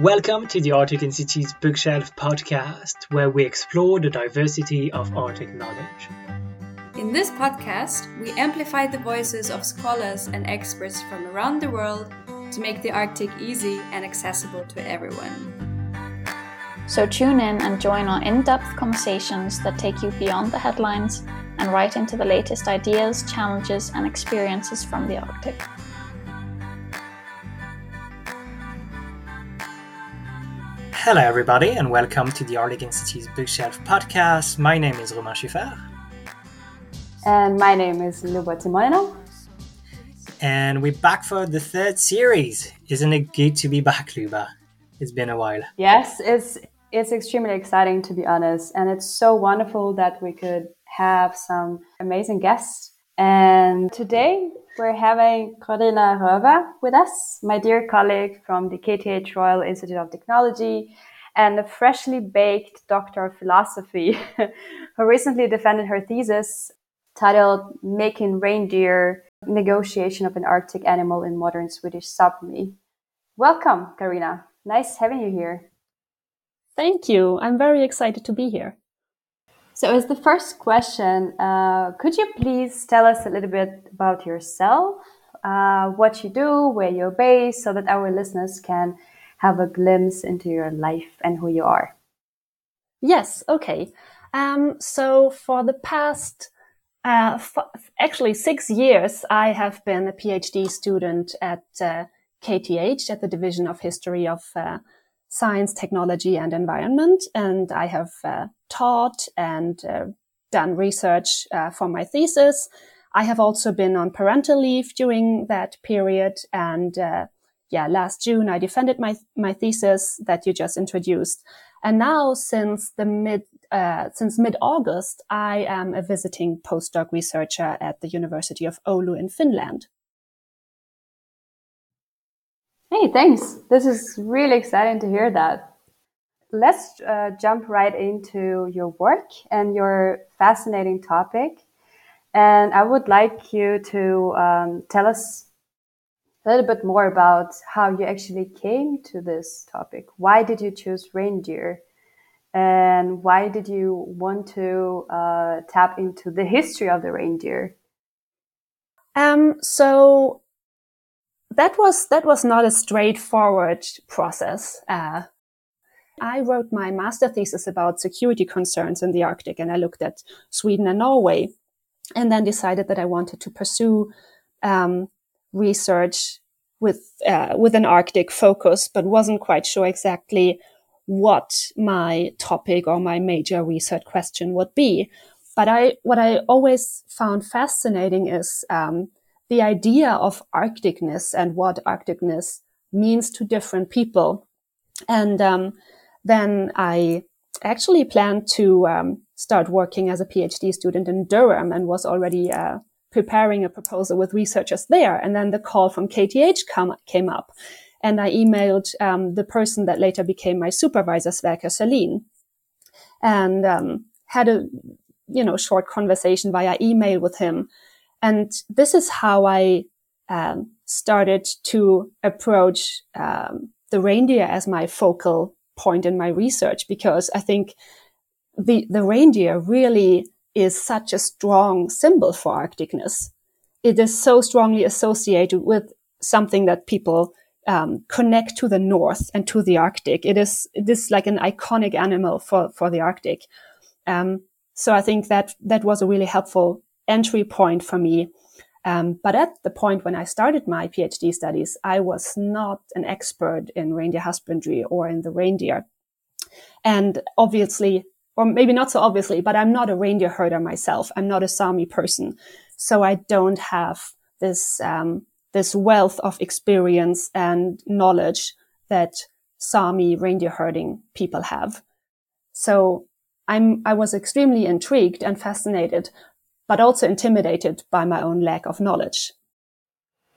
Welcome to the Arctic Institute's Bookshelf podcast, where we explore the diversity of Arctic knowledge. In this podcast, we amplify the voices of scholars and experts from around the world to make the Arctic easy and accessible to everyone. So tune in and join our in depth conversations that take you beyond the headlines and right into the latest ideas, challenges, and experiences from the Arctic. Hello, everybody, and welcome to the Arctic Institute's Bookshelf podcast. My name is Romain Chuffart. And my name is Luba Timoino. And we're back for the third series. Isn't it good to be back, Luba? It's been a while. Yes, it's it's extremely exciting to be honest, and it's so wonderful that we could have some amazing guests. And today we're having Corinna Röver with us, my dear colleague from the KTH Royal Institute of Technology and a freshly baked doctor of philosophy who recently defended her thesis titled Making Reindeer Negotiation of an Arctic Animal in Modern Swedish Sapmi. Welcome, Corinna. Nice having you here. Thank you. I'm very excited to be here. So, as the first question, uh, could you please tell us a little bit about yourself, uh, what you do, where you're based, so that our listeners can have a glimpse into your life and who you are? Yes, okay. Um, so, for the past uh, actually six years, I have been a PhD student at KTH uh, at the Division of History of uh, science, technology, and environment. And I have uh, taught and uh, done research uh, for my thesis. I have also been on parental leave during that period. And uh, yeah, last June, I defended my, my thesis that you just introduced. And now since the mid, uh, since mid-August, I am a visiting postdoc researcher at the University of Oulu in Finland. Hey, thanks. This is really exciting to hear that. Let's uh, jump right into your work and your fascinating topic. And I would like you to um, tell us a little bit more about how you actually came to this topic. Why did you choose reindeer? And why did you want to uh, tap into the history of the reindeer? Um, so that was that was not a straightforward process. Uh, I wrote my master thesis about security concerns in the Arctic, and I looked at Sweden and Norway, and then decided that I wanted to pursue um, research with uh, with an Arctic focus, but wasn't quite sure exactly what my topic or my major research question would be. But I, what I always found fascinating is um, the idea of Arcticness and what Arcticness means to different people. And um, then I actually planned to um, start working as a PhD student in Durham and was already uh, preparing a proposal with researchers there. And then the call from KTH come, came up. And I emailed um, the person that later became my supervisor, Sverker Sörlin, and um, had a you know short conversation via email with him and this is how I um, started to approach um, the reindeer as my focal point in my research because I think the the reindeer really is such a strong symbol for Arcticness. It is so strongly associated with something that people um, connect to the north and to the Arctic. It is it is like an iconic animal for for the Arctic. Um, so I think that that was a really helpful entry point for me. Um, but at the point when I started my PhD studies, I was not an expert in reindeer husbandry or in the reindeer. And obviously, or maybe not so obviously, but I'm not a reindeer herder myself. I'm not a Sami person. So I don't have this, um, this wealth of experience and knowledge that Sami reindeer herding people have. So I'm, I was extremely intrigued and fascinated but also intimidated by my own lack of knowledge.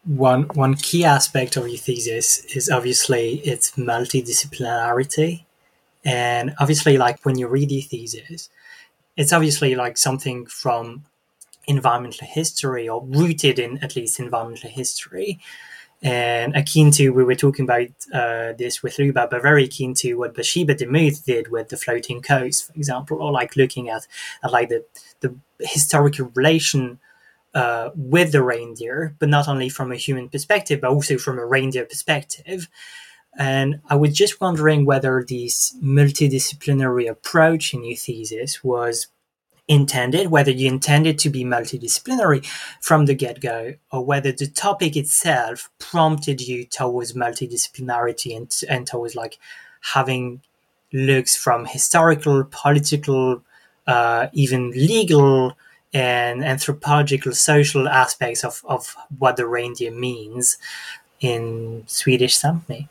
One one key aspect of your thesis is obviously its multidisciplinarity, and obviously, like when you read your thesis, it's obviously like something from environmental history or rooted in at least environmental history. And akin to we were talking about uh, this with Luba, but very keen to what Bathsheba Demuth did with the floating coast, for example, or like looking at, at like the the historical relation uh, with the reindeer, but not only from a human perspective, but also from a reindeer perspective. And I was just wondering whether this multidisciplinary approach in your thesis was intended, whether you intended to be multidisciplinary from the get go, or whether the topic itself prompted you towards multidisciplinarity and, and towards like having looks from historical, political, uh, even legal and anthropological, social aspects of, of what the reindeer means in Swedish Sápmi.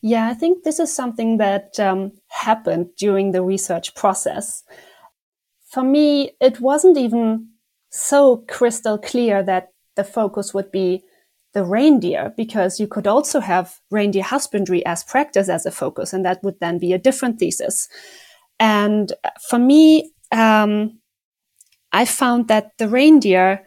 Yeah, I think this is something that um, happened during the research process for me, it wasn't even so crystal clear that the focus would be the reindeer because you could also have reindeer husbandry as practice as a focus, and that would then be a different thesis. And for me, um, I found that the reindeer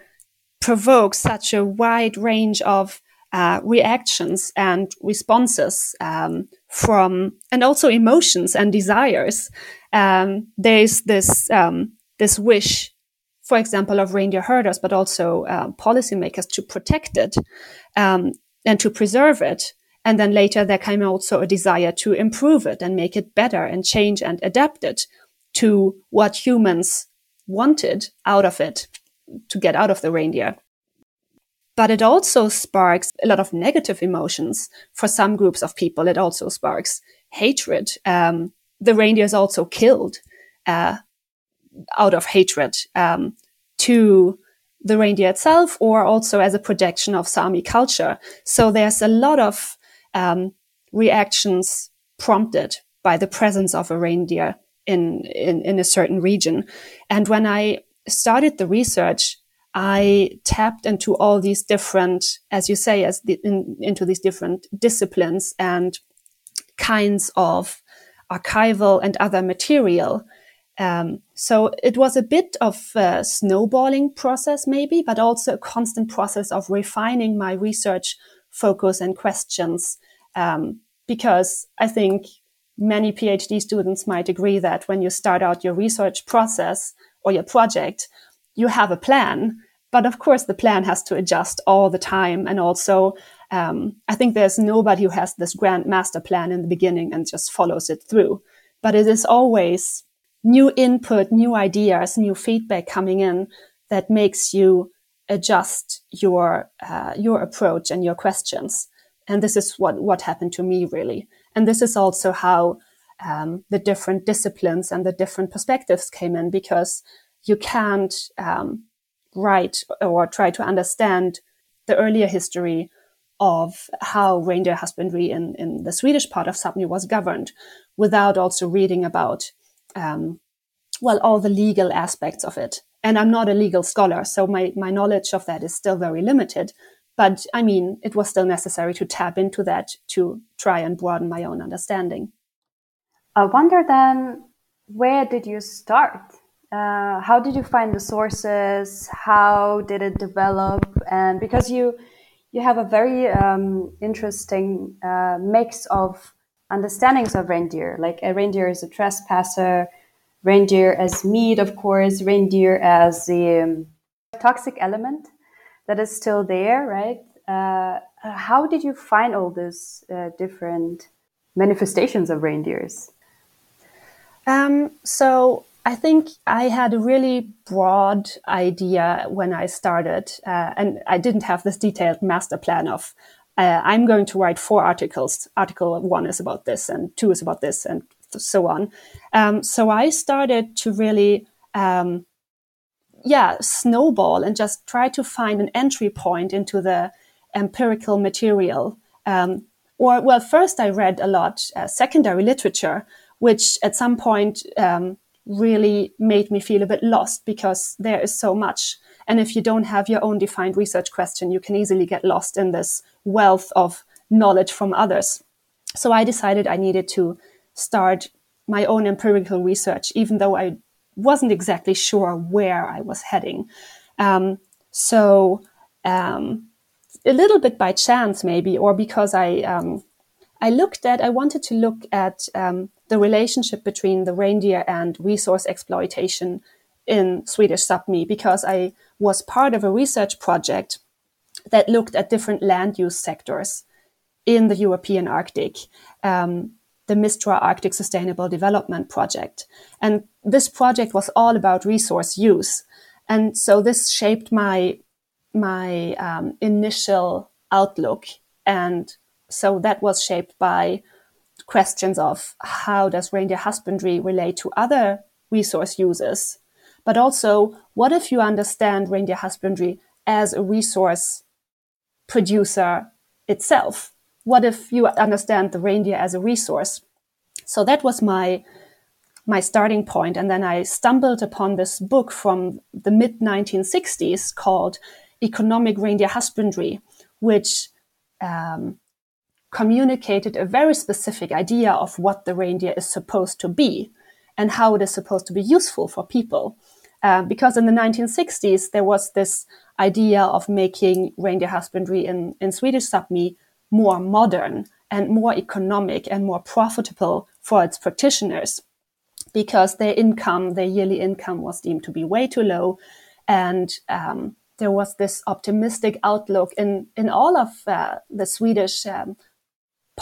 provokes such a wide range of uh, reactions and responses um, from, and also emotions and desires um, there's this um, this wish, for example, of reindeer herders, but also uh, policymakers to protect it um, and to preserve it. And then later there came also a desire to improve it and make it better and change and adapt it to what humans wanted out of it to get out of the reindeer. But it also sparks a lot of negative emotions for some groups of people. It also sparks hatred, um, the reindeer is also killed uh, out of hatred um, to the reindeer itself or also as a projection of Sami culture. So there's a lot of um, reactions prompted by the presence of a reindeer in, in, in a certain region. And when I started the research, I tapped into all these different, as you say, as the, in, into these different disciplines and kinds of archival and other material. Um, so it was a bit of a snowballing process, maybe, but also a constant process of refining my research focus and questions. Um, because I think many PhD students might agree that when you start out your research process or your project, you have a plan. But of course, the plan has to adjust all the time and also um, I think there's nobody who has this grand master plan in the beginning and just follows it through. But it is always new input, new ideas, new feedback coming in that makes you adjust your uh, your approach and your questions. And this is what what happened to me really. And this is also how um, the different disciplines and the different perspectives came in because you can't um, write or try to understand the earlier history of how reindeer husbandry in, in the Swedish part of Sapmi was governed without also reading about, um, well, all the legal aspects of it. And I'm not a legal scholar, so my, my knowledge of that is still very limited. But I mean, it was still necessary to tap into that to try and broaden my own understanding. I wonder then, where did you start? Uh, how did you find the sources? How did it develop? And because you you have a very um, interesting uh, mix of understandings of reindeer. Like a reindeer is a trespasser, reindeer as meat, of course, reindeer as the um, toxic element that is still there, right? Uh, how did you find all these uh, different manifestations of reindeers? Um, so I think I had a really broad idea when I started, uh, and I didn't have this detailed master plan of uh, I'm going to write four articles. Article one is about this, and two is about this, and so on. Um, so I started to really, um, yeah, snowball and just try to find an entry point into the empirical material. Um, or, well, first I read a lot uh, secondary literature, which at some point um, really made me feel a bit lost because there is so much. And if you don't have your own defined research question, you can easily get lost in this wealth of knowledge from others. So I decided I needed to start my own empirical research, even though I wasn't exactly sure where I was heading. Um, so um, a little bit by chance, maybe, or because I um, I looked at I wanted to look at um, the relationship between the reindeer and resource exploitation in Swedish Sapmi because I was part of a research project that looked at different land use sectors in the European Arctic, um, the Mistra Arctic Sustainable Development Project. And this project was all about resource use. And so this shaped my, my um, initial outlook. And so that was shaped by questions of how does reindeer husbandry relate to other resource users? But also, what if you understand reindeer husbandry as a resource producer itself? What if you understand the reindeer as a resource? So that was my my starting point, and then I stumbled upon this book from the mid 1960s called Economic Reindeer Husbandry, which um, communicated a very specific idea of what the reindeer is supposed to be and how it is supposed to be useful for people. Uh, because in the 1960s, there was this idea of making reindeer husbandry in, in Swedish Sapmi more modern and more economic and more profitable for its practitioners because their income, their yearly income was deemed to be way too low. And um, there was this optimistic outlook in, in all of uh, the Swedish um,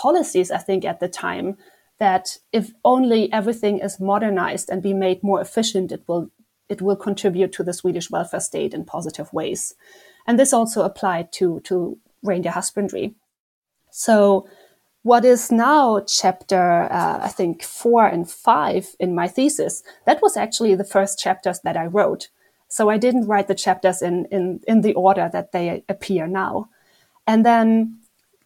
policies, I think, at the time, that if only everything is modernized and be made more efficient, it will it will contribute to the Swedish welfare state in positive ways. And this also applied to, to reindeer husbandry. So what is now chapter, uh, I think, four and five in my thesis, that was actually the first chapters that I wrote. So I didn't write the chapters in, in, in the order that they appear now. And then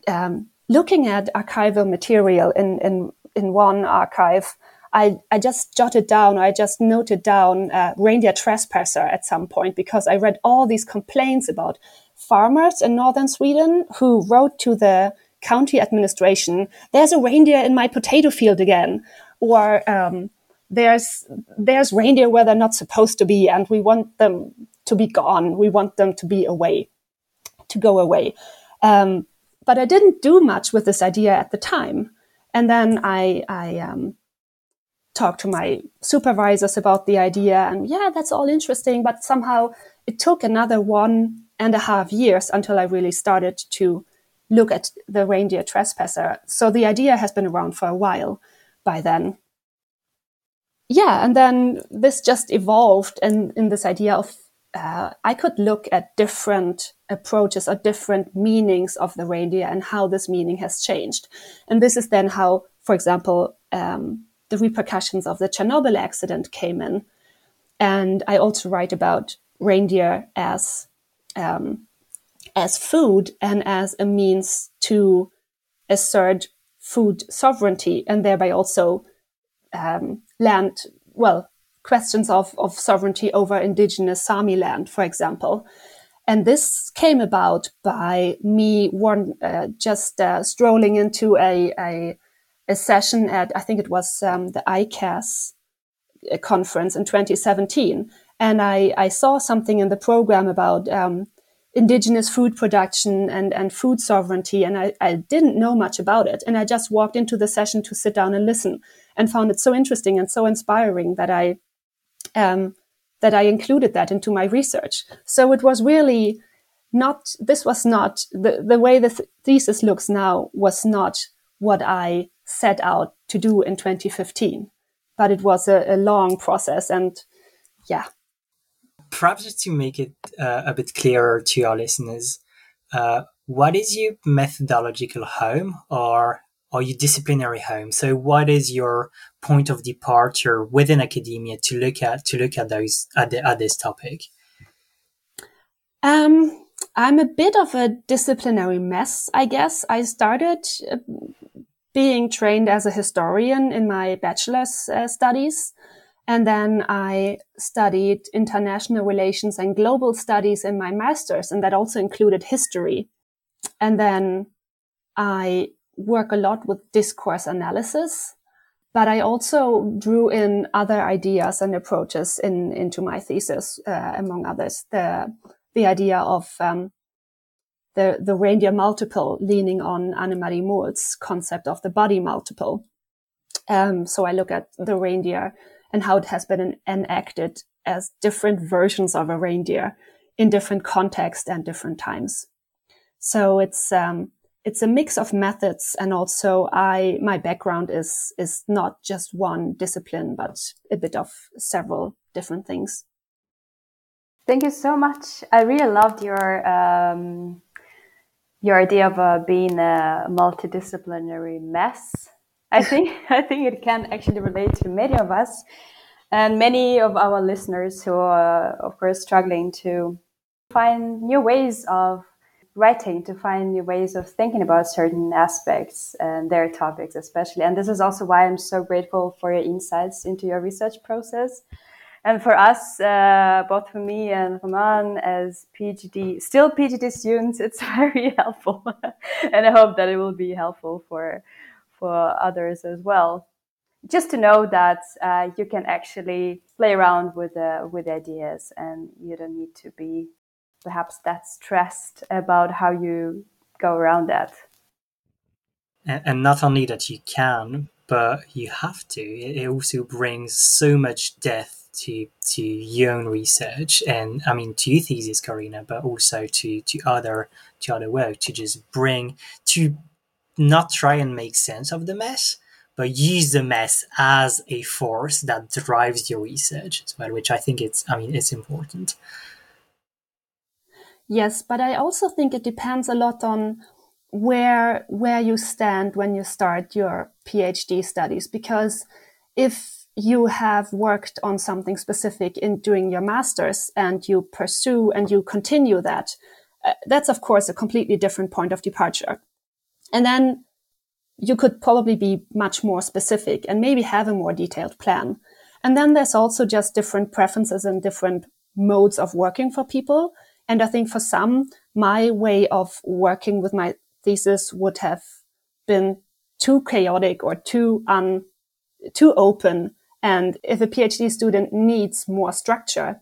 um, looking at archival material in, in, in one archive, I, I just jotted down, I just noted down uh, reindeer trespasser at some point because I read all these complaints about farmers in northern Sweden who wrote to the county administration, there's a reindeer in my potato field again, or um, there's there's reindeer where they're not supposed to be, and we want them to be gone. We want them to be away, to go away. Um, but I didn't do much with this idea at the time, and then I I um, talk to my supervisors about the idea and yeah that's all interesting but somehow it took another one and a half years until i really started to look at the reindeer trespasser. So the idea has been around for a while by then. Yeah and then this just evolved in, in this idea of uh, i could look at different approaches or different meanings of the reindeer and how this meaning has changed and this is then how for example um, the repercussions of the Chernobyl accident came in. And I also write about reindeer as um, as food and as a means to assert food sovereignty and thereby also um, land well questions of, of sovereignty over indigenous Sami land, for example. And this came about by me one, uh, just uh, strolling into a, a a session at, I think it was um, the ICASS uh, conference in 2017. And I, I saw something in the program about um, indigenous food production and, and food sovereignty. And I, I didn't know much about it. And I just walked into the session to sit down and listen and found it so interesting and so inspiring that I, um, that I included that into my research. So it was really not, this was not, the, the way the th- thesis looks now was not what I set out to do in 2015. But it was a, a long process and yeah. Perhaps to make it uh, a bit clearer to our listeners, uh, what is your methodological home or or your disciplinary home? So what is your point of departure within academia to look at to look at those at, the, at this topic? Um, I'm a bit of a disciplinary mess, I guess. I started uh, being trained as a historian in my bachelor's uh, studies. And then I studied international relations and global studies in my master's, and that also included history. And then I work a lot with discourse analysis, but I also drew in other ideas and approaches in, into my thesis, uh, among others, the, the idea of um, the, the reindeer multiple leaning on Annemarie Mol's concept of the body multiple. Um, so I look at the reindeer and how it has been enacted as different versions of a reindeer in different contexts and different times. So it's, um, it's a mix of methods and also I, my background is, is not just one discipline, but a bit of several different things. Thank you so much. I really loved your, um, your idea of uh, being a multidisciplinary mess. I think I think it can actually relate to many of us and many of our listeners who are, of course, struggling to find new ways of writing, to find new ways of thinking about certain aspects and their topics, especially. And this is also why I'm so grateful for your insights into your research process and for us, uh, both for me and Roman as PhD, still PhD students, it's very helpful, and I hope that it will be helpful for for others as well. Just to know that uh, you can actually play around with uh, with ideas, and you don't need to be perhaps that stressed about how you go around that. And not only that you can, but you have to. It also brings so much depth to to your own research and I mean to your thesis, Corinna, but also to to other to other work to just bring to not try and make sense of the mess, but use the mess as a force that drives your research as well, which I think it's I mean it's important. Yes, but I also think it depends a lot on where where you stand when you start your PhD studies because if you have worked on something specific in doing your master's and you pursue and you continue that, uh, that's of course a completely different point of departure. And then you could probably be much more specific and maybe have a more detailed plan. And then there's also just different preferences and different modes of working for people. And I think for some, my way of working with my thesis would have been too chaotic or too un, too open and if a PhD student needs more structure,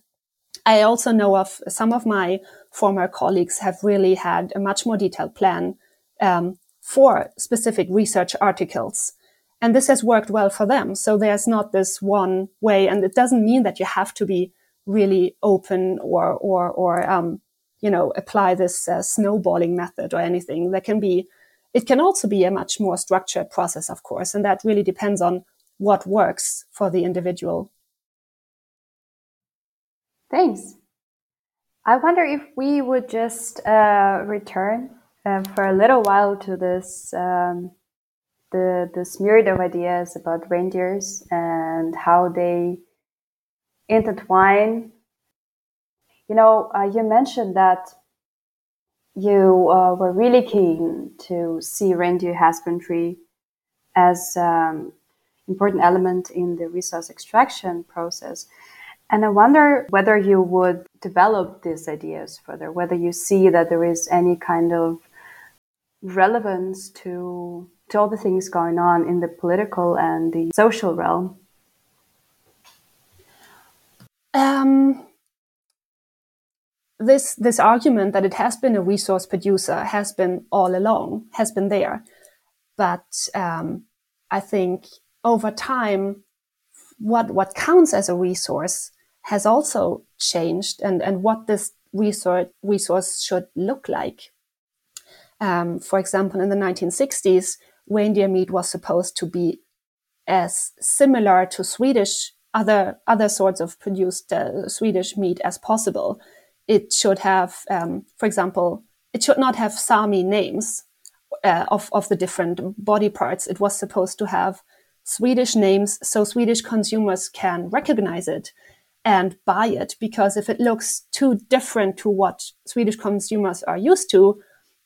I also know of some of my former colleagues have really had a much more detailed plan um, for specific research articles. And this has worked well for them. So there's not this one way. And it doesn't mean that you have to be really open or, or, or, um, you know, apply this uh, snowballing method or anything. There can be, it can also be a much more structured process, of course. And that really depends on what works for the individual. Thanks. I wonder if we would just uh, return uh, for a little while to this um, the this myriad of ideas about reindeers and how they intertwine. You know, uh, you mentioned that you uh, were really keen to see reindeer husbandry as um, important element in the resource extraction process. And I wonder whether you would develop these ideas further, whether you see that there is any kind of relevance to, to all the things going on in the political and the social realm. Um, this this argument that it has been a resource producer has been all along has been there, but um, I think over time, what, what counts as a resource has also changed and, and what this resource, resource should look like. Um, for example, in the 1960s, reindeer meat was supposed to be as similar to Swedish other other sorts of produced uh, Swedish meat as possible. It should have, um, for example, it should not have Sami names uh, of of the different body parts. It was supposed to have Swedish names so Swedish consumers can recognize it and buy it. Because if it looks too different to what Swedish consumers are used to,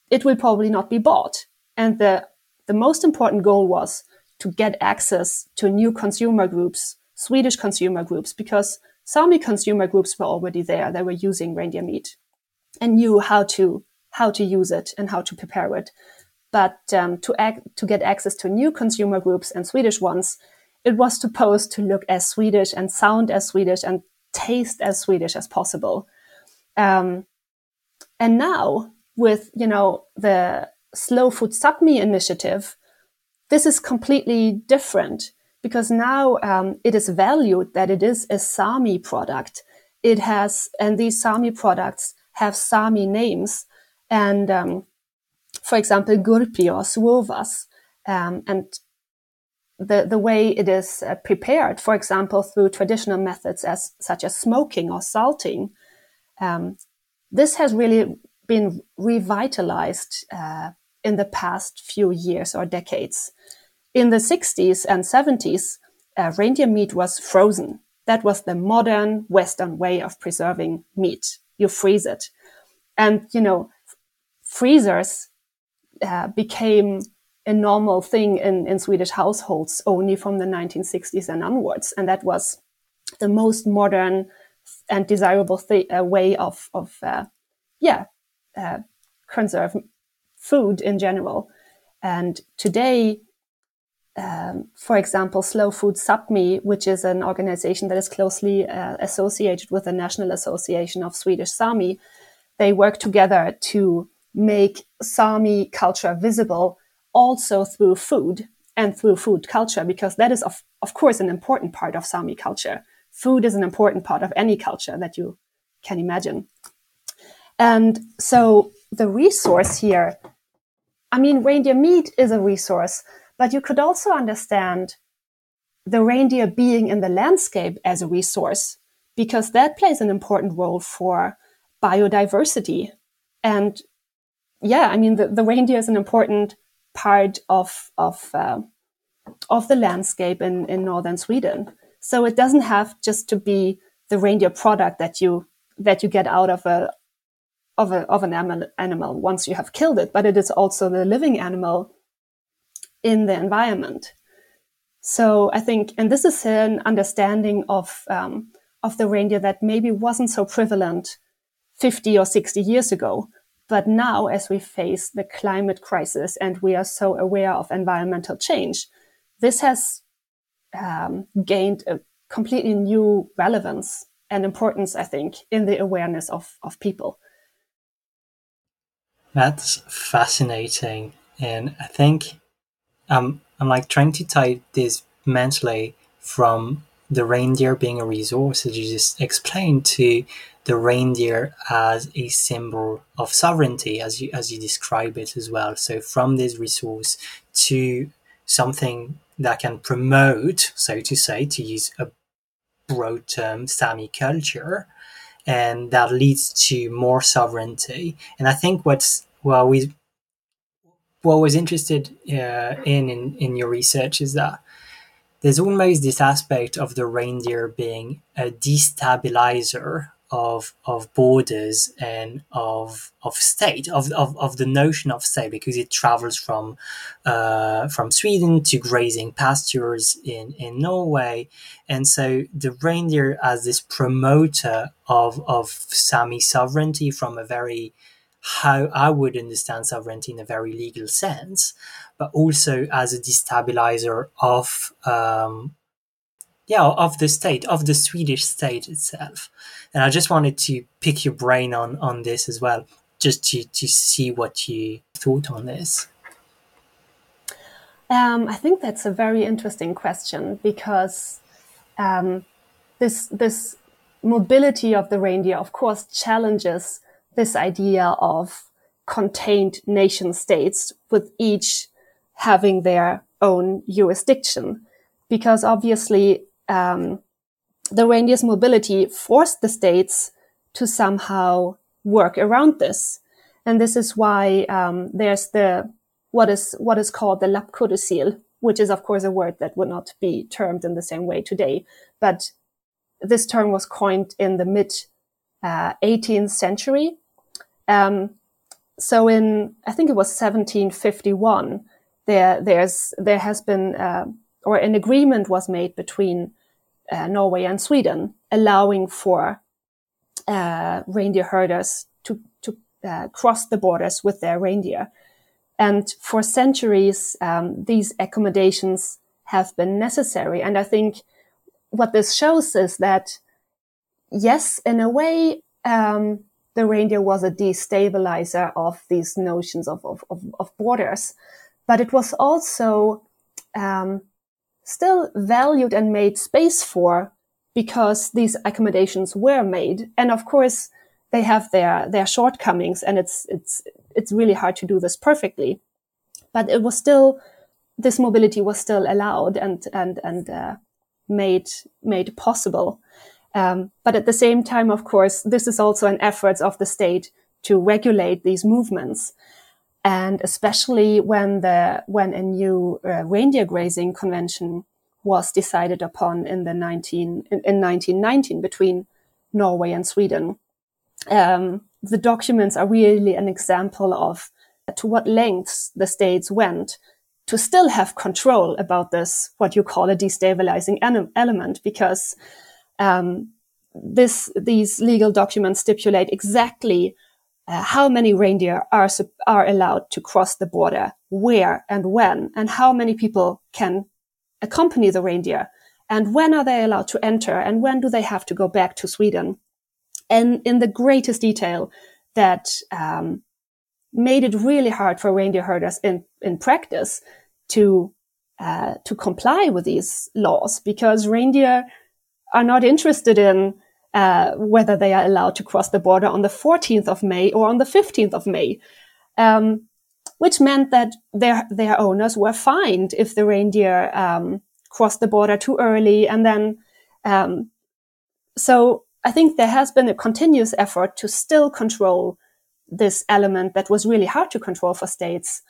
it will probably not be bought. And the, the most important goal was to get access to new consumer groups, Swedish consumer groups, because Sami consumer groups were already there. They were using reindeer meat and knew how to how to use it and how to prepare it. But um, to, act, to get access to new consumer groups and Swedish ones, it was supposed to look as Swedish and sound as Swedish and taste as Swedish as possible. Um, and now with, you know, the Slow Food Sapmi initiative, this is completely different because now um, it is valued that it is a Sami product. It has, and these Sami products have Sami names. And um, for example, gurpi or suovas. Um, and the, the way it is uh, prepared, for example, through traditional methods as such as smoking or salting, um, this has really been revitalized uh, in the past few years or decades. In the 60s and 70s, uh, reindeer meat was frozen. That was the modern Western way of preserving meat. You freeze it. And, you know, freezers uh, became a normal thing in, in Swedish households only from the 1960s and onwards. And that was the most modern and desirable th- uh, way of, of uh, yeah, uh, conserve food in general. And today, um, for example, Slow Food Sapmi, which is an organization that is closely uh, associated with the National Association of Swedish Sami, they work together to make Sami culture visible also through food and through food culture, because that is, of, of course, an important part of Sami culture. Food is an important part of any culture that you can imagine. And so the resource here, I mean, reindeer meat is a resource, but you could also understand the reindeer being in the landscape as a resource, because that plays an important role for biodiversity. And yeah, I mean, the, the reindeer is an important part of of uh, of the landscape in in northern Sweden. So it doesn't have just to be the reindeer product that you that you get out of a of a of an animal, animal once you have killed it, but it is also the living animal in the environment. So I think, and this is an understanding of um, of the reindeer that maybe wasn't so prevalent 50 or 60 years ago, but now, as we face the climate crisis and we are so aware of environmental change, this has um, gained a completely new relevance and importance, I think, in the awareness of, of people. That's fascinating. And I think um, I'm like trying to tie this mentally from the reindeer being a resource, as you just explained, to the reindeer as a symbol of sovereignty, as you as you describe it as well. So from this resource to something that can promote, so to say, to use a broad term, Sami culture, and that leads to more sovereignty. And I think what's well, we what was interested uh, in, in in your research is that there's almost this aspect of the reindeer being a destabilizer of of borders and of of state of, of, of the notion of state because it travels from uh, from Sweden to grazing pastures in in Norway. And so the reindeer as this promoter of of Sami sovereignty from a very how I would understand sovereignty in a very legal sense but also as a destabilizer of um, yeah of the state of the Swedish state itself and I just wanted to pick your brain on on this as well, just to to see what you thought on this. Um, I think that's a very interesting question because um, this this mobility of the reindeer, of course, challenges this idea of contained nation states with each having their own jurisdiction, because obviously um, the reindeer's mobility forced the states to somehow work around this. And this is why um, there's the what is what is called the lappkodicil, which is of course a word that would not be termed in the same way today. But this term was coined in the mid uh, 18th century. Um, so in I think it was 1751, there there's there has been uh, or an agreement was made between uh, Norway and Sweden, allowing for uh, reindeer herders to to uh, cross the borders with their reindeer. And for centuries, um, these accommodations have been necessary. And I think what this shows is that, yes, in a way, um, the reindeer was a destabilizer of these notions of, of, of, of borders. But it was also um, still valued and made space for because these accommodations were made. And of course, they have their, their shortcomings and it's, it's, it's really hard to do this perfectly. But it was still, this mobility was still allowed and, and, and, uh, made, made possible. Um, but at the same time, of course, this is also an effort of the state to regulate these movements. And especially when the, when a new uh, reindeer grazing convention was decided upon in the 19, in, in 1919 between Norway and Sweden. Um, the documents are really an example of to what lengths the states went to still have control about this, what you call a destabilizing element, because um, this, these legal documents stipulate exactly uh, how many reindeer are, are allowed to cross the border, where and when, and how many people can accompany the reindeer and when are they allowed to enter and when do they have to go back to Sweden? And in the greatest detail that um, made it really hard for reindeer herders in, in practice to uh, to comply with these laws because reindeer are not interested in uh, whether they are allowed to cross the border on the 14th of May or on the 15th of May. Um, which meant that their their owners were fined if the reindeer um, crossed the border too early, and then um, so I think there has been a continuous effort to still control this element that was really hard to control for states,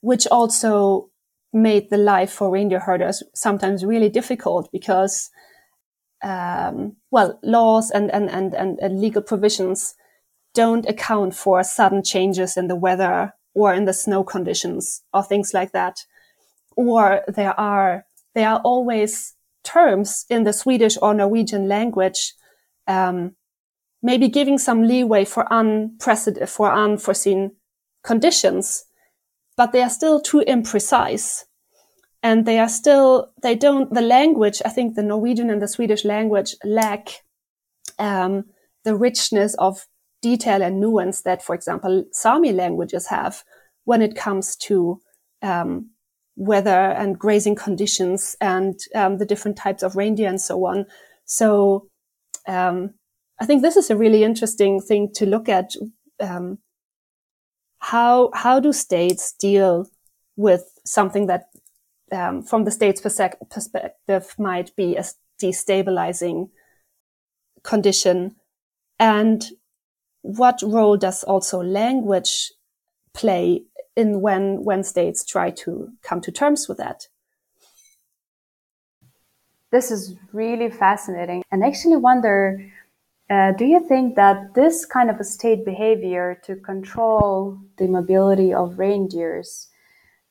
which also made the life for reindeer herders sometimes really difficult because, um, well, laws and, and, and, and, legal provisions don't account for sudden changes in the weather or in the snow conditions or things like that. Or there are, there are always terms in the Swedish or Norwegian language, um, maybe giving some leeway for unprecedented, for unforeseen conditions, but they are still too imprecise. And they are still, they don't, the language, I think the Norwegian and the Swedish language lack, um, the richness of detail and nuance that, for example, Sami languages have when it comes to um, weather and grazing conditions and um, the different types of reindeer and so on. So um, I think this is a really interesting thing to look at. Um, how how do states deal with something that, um, from the state's perspective, might be a destabilizing condition, and what role does also language play in when when states try to come to terms with that? This is really fascinating, and I actually wonder. Uh, do you think that this kind of a state behavior to control the mobility of reindeers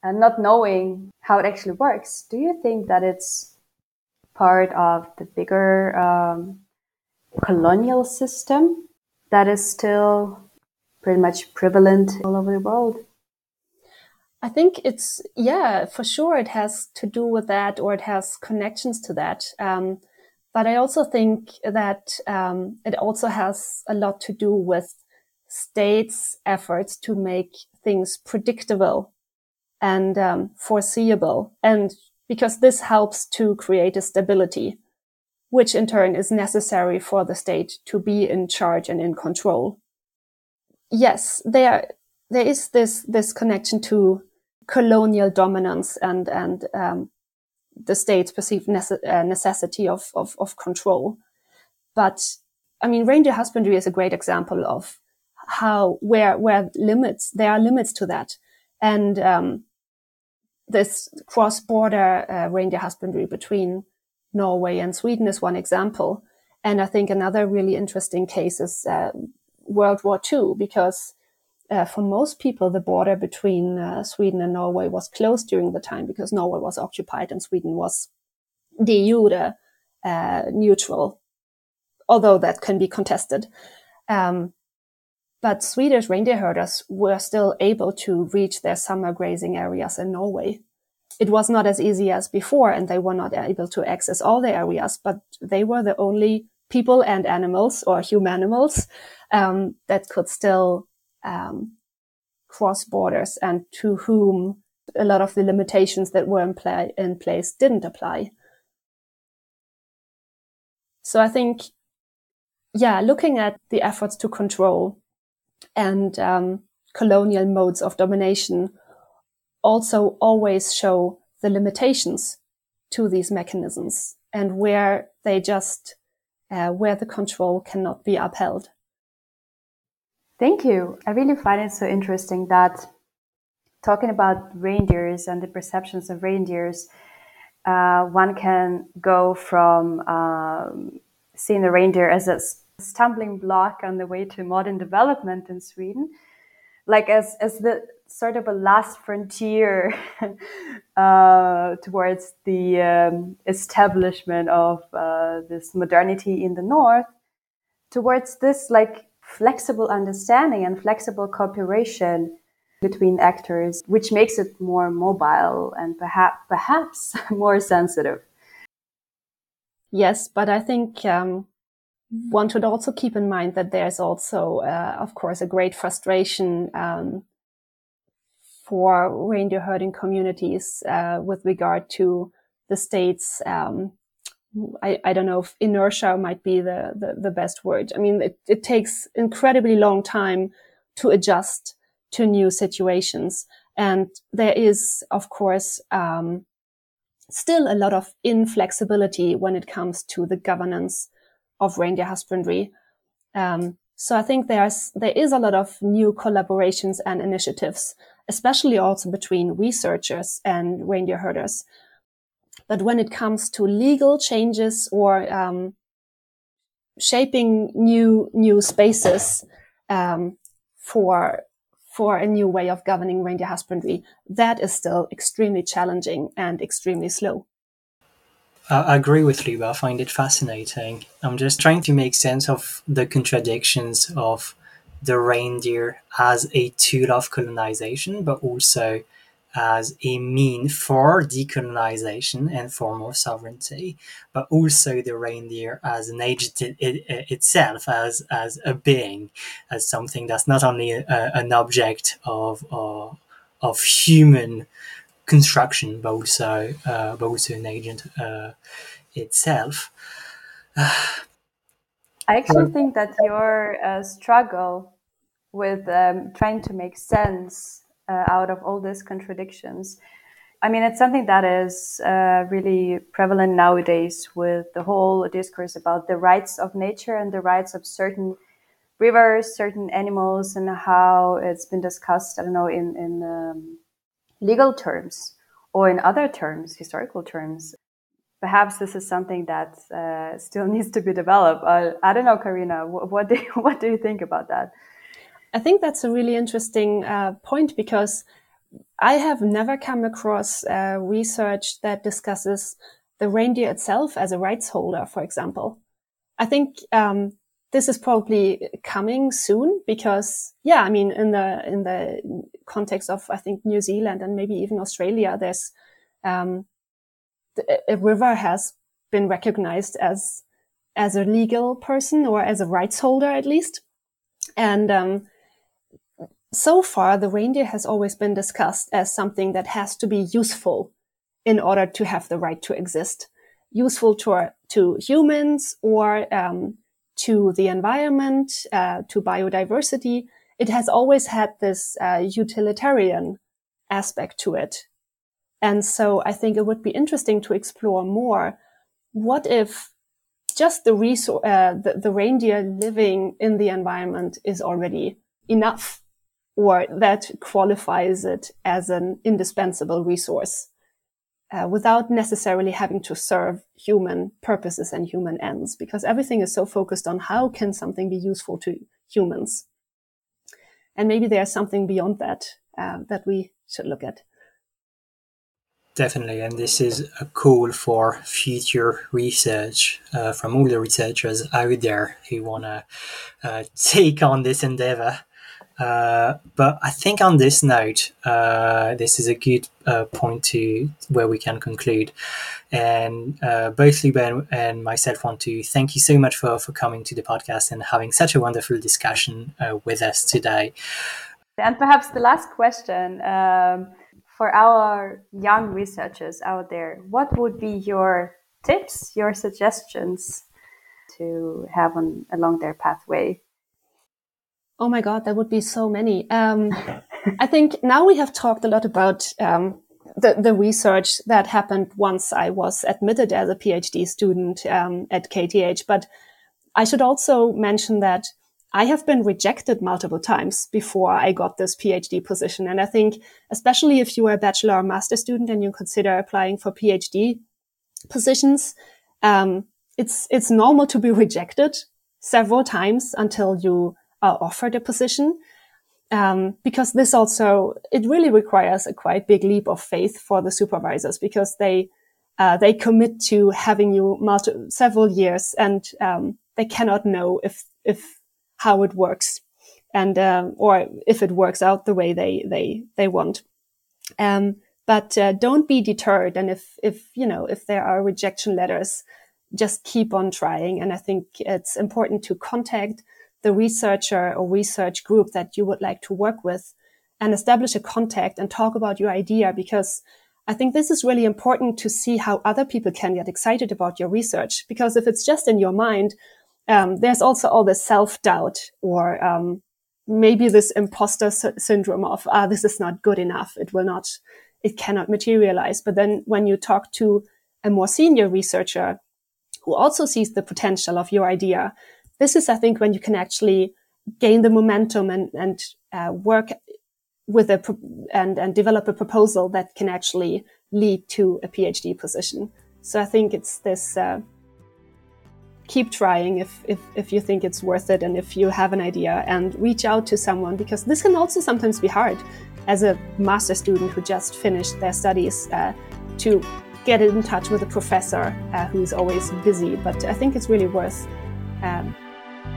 and not knowing how it actually works, do you think that it's part of the bigger um, colonial system that is still pretty much prevalent all over the world. I think it's, yeah, for sure it has to do with that or it has connections to that. Um, but I also think that um, it also has a lot to do with states' efforts to make things predictable and um, foreseeable. And because this helps to create a stability which in turn is necessary for the state to be in charge and in control. Yes, there, there is this, this connection to colonial dominance and, and, um, the state's perceived nece- uh, necessity of, of, of control. But I mean, reindeer husbandry is a great example of how, where, where limits, there are limits to that. And, um, this cross-border uh, reindeer husbandry between Norway and Sweden is one example. And I think another really interesting case is uh, World War II, because uh, for most people, the border between uh, Sweden and Norway was closed during the time because Norway was occupied and Sweden was de jure uh, neutral, although that can be contested. Um, but Swedish reindeer herders were still able to reach their summer grazing areas in Norway it was not as easy as before and they were not able to access all the areas, but they were the only people and animals or humanimals um, that could still um, cross borders and to whom a lot of the limitations that were in, play, in place didn't apply. So I think, yeah, looking at the efforts to control and um, colonial modes of domination also always show the limitations to these mechanisms and where they just, uh, where the control cannot be upheld. Thank you. I really find it so interesting that talking about reindeers and the perceptions of reindeers, uh, one can go from um, seeing the reindeer as a stumbling block on the way to modern development in Sweden, like as as the sort of a last frontier uh, towards the um, establishment of uh, this modernity in the north, towards this like flexible understanding and flexible cooperation between actors, which makes it more mobile and perhaps perhaps more sensitive. Yes, but I think um, one should also keep in mind that there's also, uh, of course, a great frustration um, for reindeer herding communities uh, with regard to the state's um, I, I, don't know if inertia might be the, the, the best word. I mean, it, it, takes incredibly long time to adjust to new situations. And there is, of course, um, still a lot of inflexibility when it comes to the governance of reindeer husbandry. Um, so I think there's, there is a lot of new collaborations and initiatives, especially also between researchers and reindeer herders. But when it comes to legal changes or um, shaping new new spaces um, for for a new way of governing reindeer husbandry, that is still extremely challenging and extremely slow. I agree with Luba. I find it fascinating. I'm just trying to make sense of the contradictions of the reindeer as a tool of colonization, but also as a mean for decolonization and for more sovereignty, but also the reindeer as an agent it, it, itself, as as a being, as something that's not only a, an object of of human construction, but also uh, but also an agent uh, itself. I actually think that your uh, struggle with um, trying to make sense out of all these contradictions. I mean, it's something that is uh, really prevalent nowadays with the whole discourse about the rights of nature and the rights of certain rivers, certain animals, and how it's been discussed, I don't know, in, in um, legal terms or in other terms, historical terms. Perhaps this is something that uh, still needs to be developed. Uh, I don't know, Corinna, what, what, do you, what do you think about that? I think that's a really interesting uh, point because I have never come across uh, research that discusses the reindeer itself as a rights holder, for example. I think um, this is probably coming soon because, yeah, I mean, in the in the context of I think New Zealand and maybe even Australia, there's um, a river has been recognized as as a legal person or as a rights holder at least, and um, so far, the reindeer has always been discussed as something that has to be useful in order to have the right to exist. Useful to, to humans or um, to the environment, uh, to biodiversity. It has always had this uh, utilitarian aspect to it. And so I think it would be interesting to explore more. What if just the, resource, uh, the, the reindeer living in the environment is already enough or that qualifies it as an indispensable resource uh, without necessarily having to serve human purposes and human ends because everything is so focused on how can something be useful to humans. And maybe there's something beyond that uh, that we should look at. Definitely, and this is a call for future research uh, from all the researchers out there who want to uh, take on this endeavor Uh, but I think on this note, uh, this is a good uh, point to where we can conclude. And uh, both Luba and myself want to thank you so much for, for coming to the podcast and having such a wonderful discussion uh, with us today. And perhaps the last question um, for our young researchers out there, what would be your tips, your suggestions to have on along their pathway? Oh my God, there would be so many. Um, I think now we have talked a lot about um, the, the research that happened once I was admitted as a PhD student um, at KTH. But I should also mention that I have been rejected multiple times before I got this PhD position. And I think, especially if you are a bachelor or master student and you consider applying for PhD positions, um, it's, it's normal to be rejected several times until you are offered a position. Um, because this also, it really requires a quite big leap of faith for the supervisors because they, uh, they commit to having you multi- several years and, um, they cannot know if, if how it works and um, or if it works out the way they they they want. Um, but uh, don't be deterred, and if if you know if there are rejection letters, just keep on trying. And I think it's important to contact the researcher or research group that you would like to work with, and establish a contact and talk about your idea because. I think this is really important to see how other people can get excited about your research. Because if it's just in your mind, um, there's also all this self doubt or um, maybe this imposter sy- syndrome of ah this is not good enough it will not it cannot materialize but then when you talk to a more senior researcher who also sees the potential of your idea this is i think when you can actually gain the momentum and and uh, work with a pro- and and develop a proposal that can actually lead to a phd position so i think it's this uh, keep trying if, if, if you think it's worth it and if you have an idea and reach out to someone because this can also sometimes be hard as a master student who just finished their studies uh, to get in touch with a professor uh, who's always busy. But I think it's really worth um,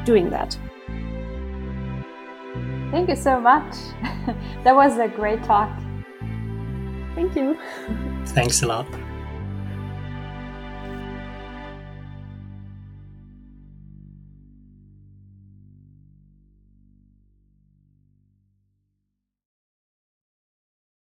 doing that. Thank you so much. that was a great talk. Thank you. Thanks a lot.